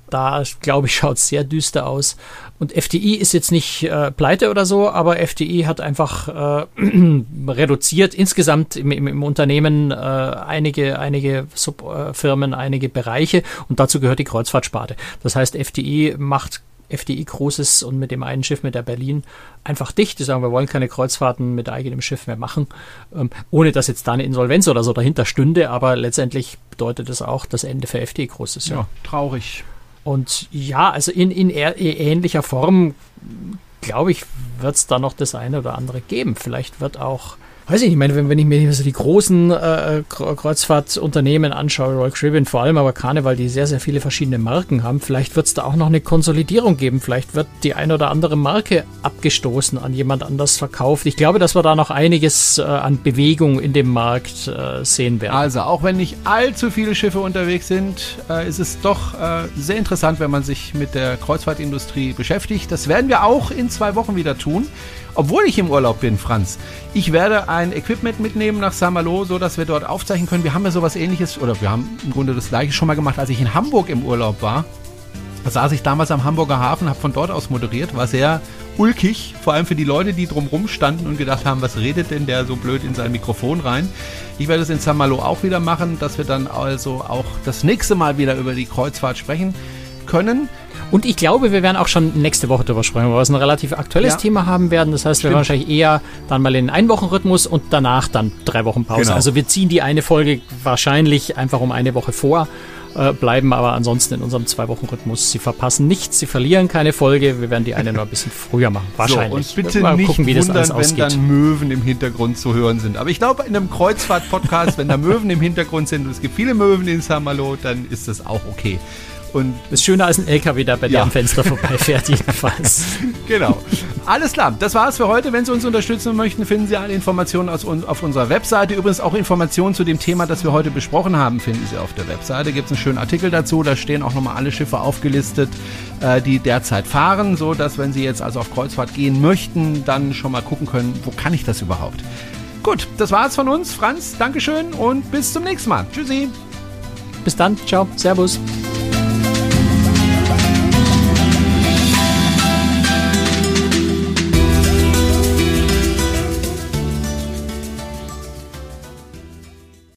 Speaker 3: Da, glaube ich, [LAUGHS] schaut es sehr düster aus. Und FDI ist jetzt nicht äh, pleite oder so, aber FDI hat einfach äh, [CLEARS THROAT] reduziert insgesamt im, im, im Unternehmen äh, einige, einige Subfirmen, einige Bereiche und dazu gehört die Kreuzfahrtsparte. Das heißt, FDI macht FDI Großes und mit dem einen Schiff mit der Berlin einfach dicht. Die sagen, wir wollen keine Kreuzfahrten mit eigenem Schiff mehr machen, ähm, ohne dass jetzt da eine Insolvenz oder so dahinter stünde. Aber letztendlich bedeutet es auch das Ende für FDI Großes.
Speaker 2: Ja, ja traurig.
Speaker 3: Und ja, also in, in ähnlicher Form, glaube ich, wird es da noch das eine oder andere geben. Vielleicht wird auch weiß ich nicht, ich meine, wenn, ich mir so die großen äh, Kreuzfahrtunternehmen anschaue, Royal Caribbean vor allem, aber Carnival, die sehr, sehr viele verschiedene Marken haben, vielleicht wird es da auch noch eine Konsolidierung geben. Vielleicht wird die eine oder andere Marke abgestoßen, an jemand anders verkauft. Ich glaube, dass wir da noch einiges äh, an Bewegung in dem Markt äh, sehen werden.
Speaker 2: Also, auch wenn nicht allzu viele Schiffe unterwegs sind, äh, ist es doch äh, sehr interessant, wenn man sich mit der Kreuzfahrtindustrie beschäftigt. Das werden wir auch in zwei Wochen wieder tun obwohl ich im Urlaub bin, Franz. Ich werde ein Equipment mitnehmen nach Saint-Malo, so dass wir dort aufzeichnen können. Wir haben ja sowas ähnliches, oder wir haben im Grunde das gleiche schon mal gemacht, als ich in Hamburg im Urlaub war. Da saß ich damals am Hamburger Hafen, habe von dort aus moderiert, war sehr ulkig, vor allem für die Leute, die drumrum standen und gedacht haben, was redet denn der so blöd in sein Mikrofon rein. Ich werde es in Saint Malo auch wieder machen, dass wir dann also auch das nächste Mal wieder über die Kreuzfahrt sprechen können.
Speaker 3: Und ich glaube, wir werden auch schon nächste Woche darüber sprechen, weil wir ein relativ aktuelles ja. Thema haben werden. Das heißt, Stimmt. wir werden wahrscheinlich eher dann mal in einen Wochenrhythmus und danach dann drei Wochen Pause. Genau. Also wir ziehen die eine Folge wahrscheinlich einfach um eine Woche vor äh, bleiben aber ansonsten in unserem Zwei-Wochen-Rhythmus. Sie verpassen nichts, sie verlieren keine Folge. Wir werden die eine nur ein bisschen [LAUGHS] früher machen. Wahrscheinlich.
Speaker 2: So, und bitte mal nicht gucken, wie wundern, das alles ausgeht. wenn dann Möwen im Hintergrund zu hören sind. Aber ich glaube, in einem Kreuzfahrt-Podcast, wenn da [LAUGHS] Möwen im Hintergrund sind und es gibt viele Möwen in Saint-Malo, dann ist das auch okay.
Speaker 3: Und ist schöner als ein LKW, der bei dir am Fenster vorbeifährt, [LAUGHS] jedenfalls.
Speaker 2: genau. Alles klar, das war's für heute. Wenn Sie uns unterstützen möchten, finden Sie alle Informationen aus, auf unserer Webseite. Übrigens auch Informationen zu dem Thema, das wir heute besprochen haben, finden Sie auf der Webseite. Gibt es einen schönen Artikel dazu. Da stehen auch nochmal alle Schiffe aufgelistet, äh, die derzeit fahren, so dass wenn Sie jetzt also auf Kreuzfahrt gehen möchten, dann schon mal gucken können, wo kann ich das überhaupt? Gut, das war's von uns. Franz, Dankeschön und bis zum nächsten Mal. Tschüssi.
Speaker 3: Bis dann. Ciao. Servus.